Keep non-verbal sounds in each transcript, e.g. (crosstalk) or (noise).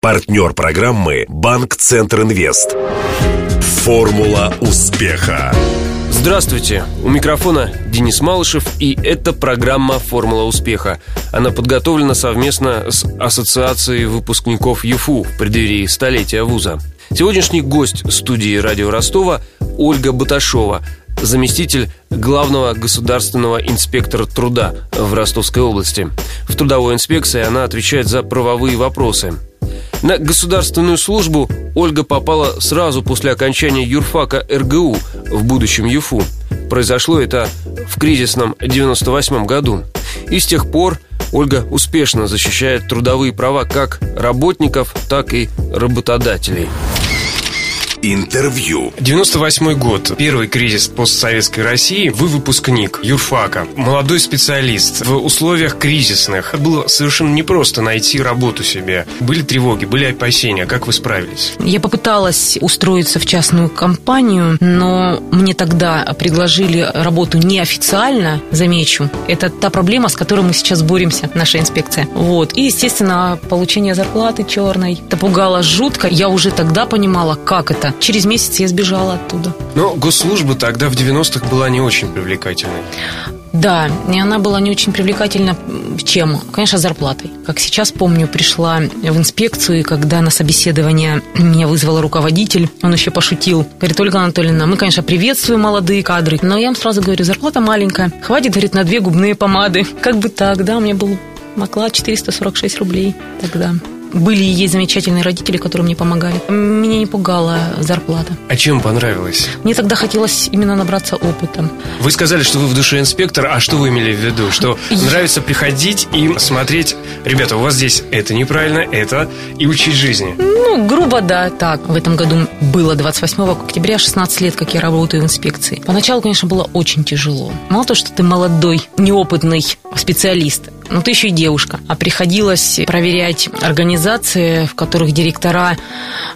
Партнер программы «Банк Центр Инвест». Формула успеха. Здравствуйте, у микрофона Денис Малышев, и это программа «Формула успеха». Она подготовлена совместно с Ассоциацией выпускников ЮФУ в преддверии столетия вуза. Сегодняшний гость студии «Радио Ростова» Ольга Баташова, заместитель главного государственного инспектора труда в Ростовской области. В трудовой инспекции она отвечает за правовые вопросы. На государственную службу Ольга попала сразу после окончания юрфака РГУ, в будущем ЮФУ. Произошло это в кризисном 98 году. И с тех пор Ольга успешно защищает трудовые права как работников, так и работодателей. Интервью. 98 год. Первый кризис постсоветской России. Вы выпускник юрфака. Молодой специалист. В условиях кризисных. Было совершенно непросто найти работу себе. Были тревоги, были опасения. Как вы справились? Я попыталась устроиться в частную компанию, но мне тогда предложили работу неофициально, замечу. Это та проблема, с которой мы сейчас боремся, наша инспекция. Вот. И, естественно, получение зарплаты черной. Это пугало жутко. Я уже тогда понимала, как это это. Через месяц я сбежала оттуда. Но госслужба тогда в 90-х была не очень привлекательной. Да, и она была не очень привлекательна чем? Конечно, зарплатой. Как сейчас помню, пришла в инспекцию, и когда на собеседование меня вызвал руководитель, он еще пошутил. Говорит, Ольга Анатольевна, мы, конечно, приветствуем молодые кадры, но я вам сразу говорю, зарплата маленькая. Хватит, говорит, на две губные помады. Как бы так, да, у меня был оклад 446 рублей тогда. Были и есть замечательные родители, которые мне помогали. Меня не пугала зарплата. А чем понравилось? Мне тогда хотелось именно набраться опытом. Вы сказали, что вы в душе инспектор, а что вы имели в виду? Что Я... нравится приходить и смотреть, ребята, у вас здесь это неправильно, это, и учить жизни? Ну, грубо, да, так. В этом году было 28 октября, 16 лет, как я работаю в инспекции. Поначалу, конечно, было очень тяжело. Мало того, что ты молодой, неопытный специалист, но ты еще и девушка. А приходилось проверять организации, в которых директора,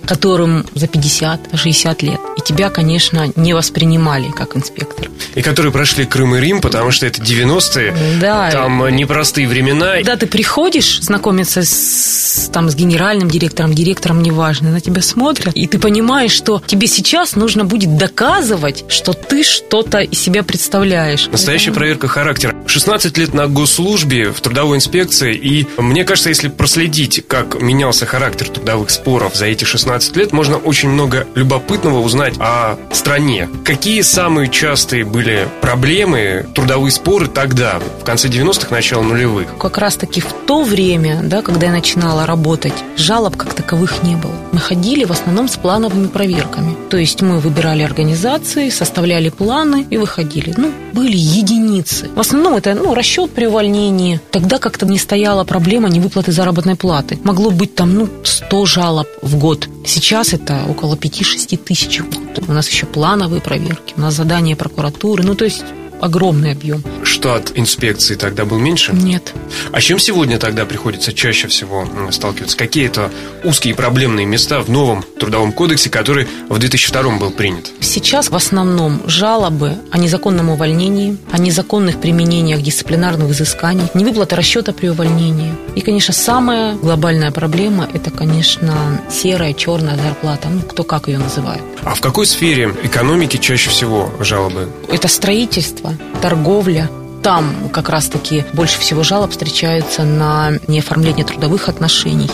которым за 50-60 лет. И тебя, конечно, не воспринимали как инспектор. И которые прошли Крым и Рим, потому что это 90-е. Да. Там непростые времена. Когда ты приходишь знакомиться с, там, с генеральным директором, директором, неважно, на тебя смотрят, и ты понимаешь, что тебе сейчас нужно будет доказывать, что ты что-то из себя представляешь. Настоящая проверка характера. 16 лет на госслужбе в трудовой инспекции, и мне кажется, если проследить, как менялся характер трудовых споров за эти 16 лет, можно очень много любопытного узнать о стране. Какие самые частые были проблемы, трудовые споры тогда, в конце 90-х, начало нулевых? Как раз-таки в то время, да, когда я начинала работать, жалоб как таковых не было. Мы ходили в основном с плановыми проверками. То есть мы выбирали организации, составляли планы и выходили. Ну, были единицы. В основном это ну, расчет при увольнении. Тогда как-то не стояла проблема невыплаты заработной платы. Могло быть там ну, 100 жалоб в год. Сейчас это около 5-6 тысяч. У нас еще плановые проверки, у нас задания прокуратуры. Ну, то есть огромный объем. Штат инспекции тогда был меньше? Нет. А чем сегодня тогда приходится чаще всего сталкиваться? Какие это узкие проблемные места в новом трудовом кодексе, который в 2002 был принят? Сейчас в основном жалобы о незаконном увольнении, о незаконных применениях дисциплинарных взысканий, невыплата расчета при увольнении. И, конечно, самая глобальная проблема – это, конечно, серая, черная зарплата. Ну, кто как ее называет. А в какой сфере экономики чаще всего жалобы? Это строительство, торговля. Там как раз-таки больше всего жалоб встречаются на неоформление трудовых отношений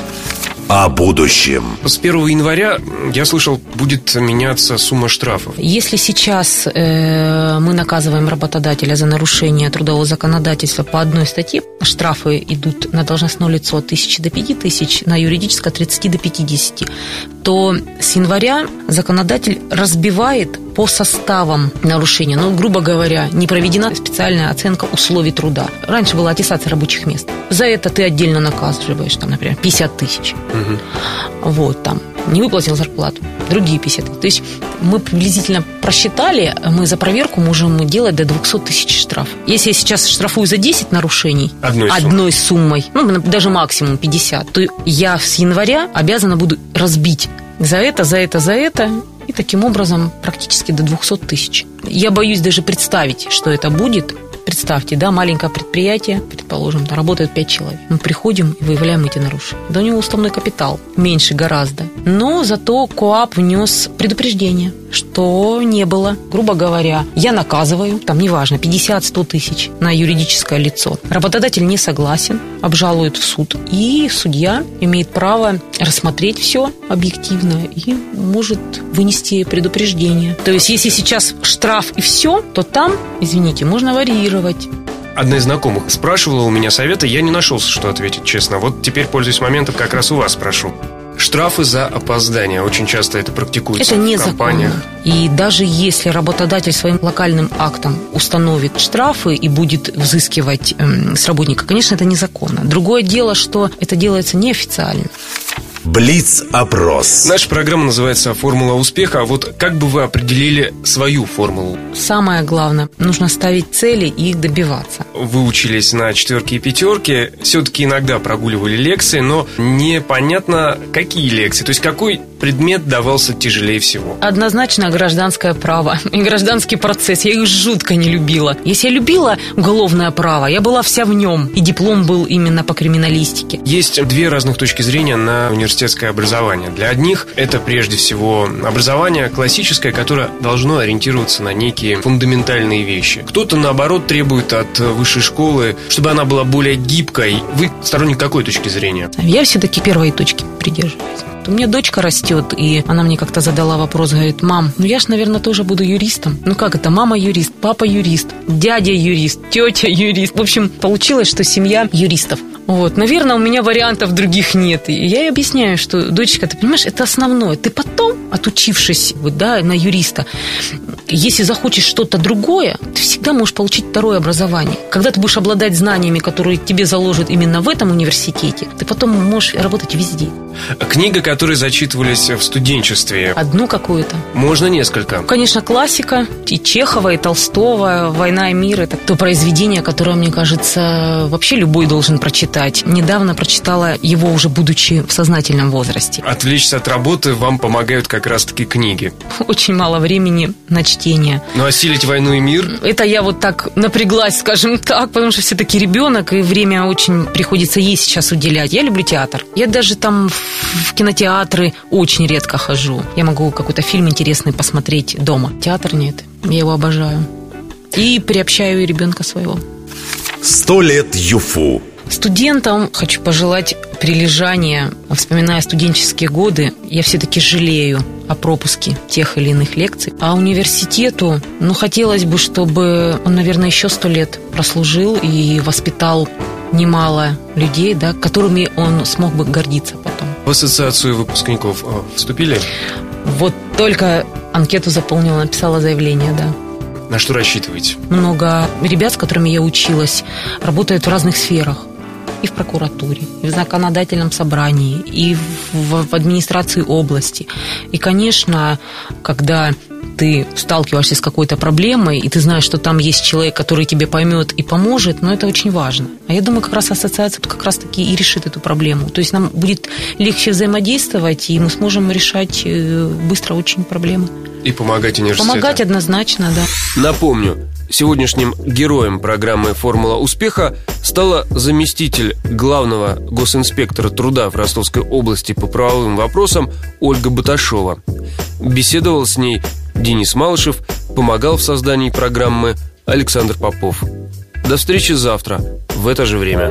о будущем. С 1 января, я слышал, будет меняться сумма штрафов. Если сейчас э, мы наказываем работодателя за нарушение трудового законодательства по одной статье, штрафы идут на должностное лицо от 1000 до 5000, на юридическое от 30 до 50, то с января законодатель разбивает по составам нарушения. Ну, грубо говоря, не проведена специальная оценка условий труда. Раньше была аттестация рабочих мест. За это ты отдельно наказываешь, там, например, 50 тысяч. Угу. Вот, там, не выплатил зарплату, другие 50 тысяч. То есть мы приблизительно просчитали, мы за проверку можем делать до 200 тысяч штраф. Если я сейчас штрафую за 10 нарушений одной, одной суммой, ну, даже максимум 50, то я с января обязана буду разбить за это, за это, за это и таким образом практически до 200 тысяч. Я боюсь даже представить, что это будет представьте, да, маленькое предприятие, предположим, там работает 5 человек. Мы приходим и выявляем эти нарушения. Да у него уставной капитал меньше гораздо. Но зато КОАП внес предупреждение, что не было. Грубо говоря, я наказываю, там неважно, 50-100 тысяч на юридическое лицо. Работодатель не согласен, обжалует в суд. И судья имеет право рассмотреть все объективно и может вынести предупреждение. То есть, если сейчас штраф и все, то там, извините, можно варьировать. Одна из знакомых спрашивала у меня совета, я не нашелся, что ответить, честно. Вот теперь, пользуясь моментом, как раз у вас спрошу. Штрафы за опоздание. Очень часто это практикуется это не в компаниях. И даже если работодатель своим локальным актом установит штрафы и будет взыскивать эм, с работника, конечно, это незаконно. Другое дело, что это делается неофициально. Блиц-опрос. Наша программа называется «Формула успеха». А вот как бы вы определили свою формулу? Самое главное, нужно ставить цели и их добиваться. Вы учились на четверки и пятерки, все-таки иногда прогуливали лекции, но непонятно, какие лекции. То есть какой предмет давался тяжелее всего? Однозначно гражданское право (laughs) и гражданский процесс. Я их жутко не любила. Если я любила уголовное право, я была вся в нем. И диплом был именно по криминалистике. Есть две разных точки зрения на университетское образование. Для одних это прежде всего образование классическое, которое должно ориентироваться на некие фундаментальные вещи. Кто-то, наоборот, требует от высшей школы, чтобы она была более гибкой. Вы сторонник какой точки зрения? Я все-таки первой точки придерживаюсь. У меня дочка растет, и она мне как-то задала вопрос, говорит, мам, ну я ж, наверное, тоже буду юристом. Ну как это, мама юрист, папа юрист, дядя юрист, тетя юрист. В общем, получилось, что семья юристов. Вот, наверное, у меня вариантов других нет. И я ей объясняю, что, дочка, ты понимаешь, это основное. Ты потом, отучившись вот, да, на юриста, если захочешь что-то другое, ты всегда можешь получить второе образование. Когда ты будешь обладать знаниями, которые тебе заложат именно в этом университете, ты потом можешь работать везде. Книга, которые зачитывались в студенчестве. Одну какую-то. Можно несколько. Конечно, классика. И Чехова, и Толстого, «Война и мир» — это то произведение, которое, мне кажется, вообще любой должен прочитать. Недавно прочитала его уже будучи в сознательном возрасте. Отвлечься от работы вам помогают как раз-таки книги. Очень мало времени на чтение. Ну, осилить «Войну и мир»? Это я вот так напряглась, скажем (laughs) так, потому что все-таки ребенок, и время очень приходится ей сейчас уделять. Я люблю театр. Я даже там в кинотеатры очень редко хожу. Я могу какой-то фильм интересный посмотреть дома. Театр нет. Я его обожаю. И приобщаю ребенка своего. Сто лет ЮФУ. Студентам хочу пожелать прилежания. Вспоминая студенческие годы, я все-таки жалею о пропуске тех или иных лекций. А университету, ну, хотелось бы, чтобы он, наверное, еще сто лет прослужил и воспитал немало людей, да, которыми он смог бы гордиться потом. В ассоциацию выпускников э, вступили? Вот только анкету заполнила, написала заявление, да. На что рассчитываете? Много ребят, с которыми я училась, работают в разных сферах. И в прокуратуре, и в законодательном собрании, и в, в администрации области. И, конечно, когда ты сталкиваешься с какой-то проблемой, и ты знаешь, что там есть человек, который тебе поймет и поможет, но это очень важно. А я думаю, как раз ассоциация тут как раз-таки и решит эту проблему. То есть нам будет легче взаимодействовать, и мы сможем решать э, быстро очень проблемы. И помогать университету. Помогать однозначно, да. Напомню, сегодняшним героем программы «Формула успеха» стала заместитель главного госинспектора труда в Ростовской области по правовым вопросам Ольга Баташова. Беседовал с ней Денис Малышев, помогал в создании программы Александр Попов. До встречи завтра в это же время.